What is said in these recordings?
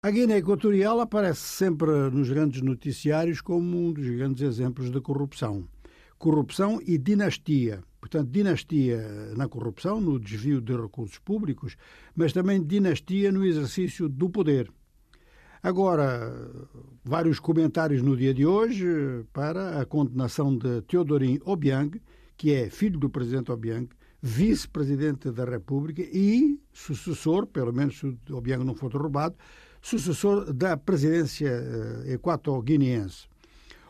A Guiné Equatorial aparece sempre nos grandes noticiários como um dos grandes exemplos de corrupção. Corrupção e dinastia. Portanto, dinastia na corrupção, no desvio de recursos públicos, mas também dinastia no exercício do poder. Agora, vários comentários no dia de hoje para a condenação de Teodorin Obiang, que é filho do presidente Obiang, vice-presidente da República e sucessor, pelo menos se Obiang não for derrubado, sucessor da presidência eh, equato-guineense.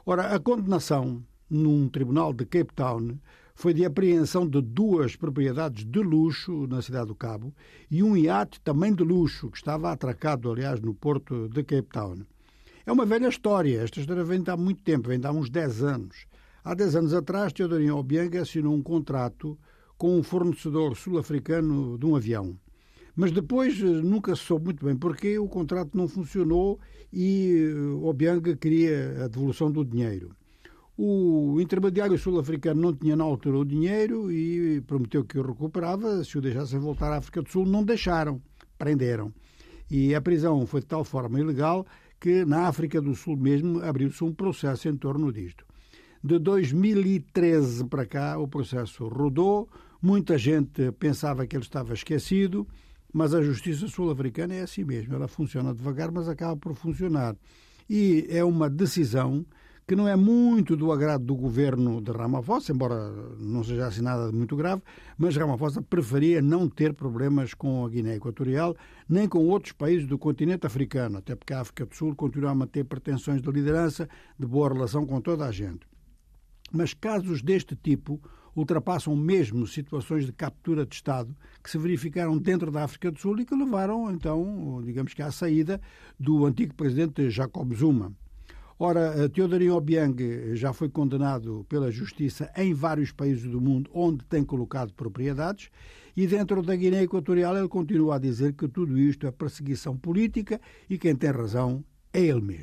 Ora, a condenação num tribunal de Cape Town foi de apreensão de duas propriedades de luxo na cidade do Cabo e um iate também de luxo, que estava atracado, aliás, no porto de Cape Town. É uma velha história, esta história vem de há muito tempo, vem de há uns 10 anos. Há 10 anos atrás, Teodorinho Obiang assinou um contrato com um fornecedor sul-africano de um avião. Mas depois eh, nunca se soube muito bem porque o contrato não funcionou e eh, Obiang queria a devolução do dinheiro. O intermediário sul-africano não tinha na altura o dinheiro e prometeu que o recuperava se o deixassem voltar à África do Sul. Não deixaram, prenderam. E a prisão foi de tal forma ilegal que na África do Sul mesmo abriu-se um processo em torno disto. De 2013 para cá, o processo rodou, muita gente pensava que ele estava esquecido, mas a justiça sul-africana é assim mesmo, ela funciona devagar, mas acaba por funcionar. E é uma decisão que não é muito do agrado do governo de Ramaphosa, embora não seja assim nada muito grave, mas Ramaphosa preferia não ter problemas com a Guiné Equatorial, nem com outros países do continente africano, até porque a África do Sul continua a manter pretensões de liderança, de boa relação com toda a gente. Mas casos deste tipo ultrapassam mesmo situações de captura de Estado que se verificaram dentro da África do Sul e que levaram, então, digamos que à saída do antigo presidente Jacob Zuma. Ora, Teodorinho Obiang já foi condenado pela justiça em vários países do mundo onde tem colocado propriedades e dentro da Guiné Equatorial ele continua a dizer que tudo isto é perseguição política e quem tem razão é ele mesmo.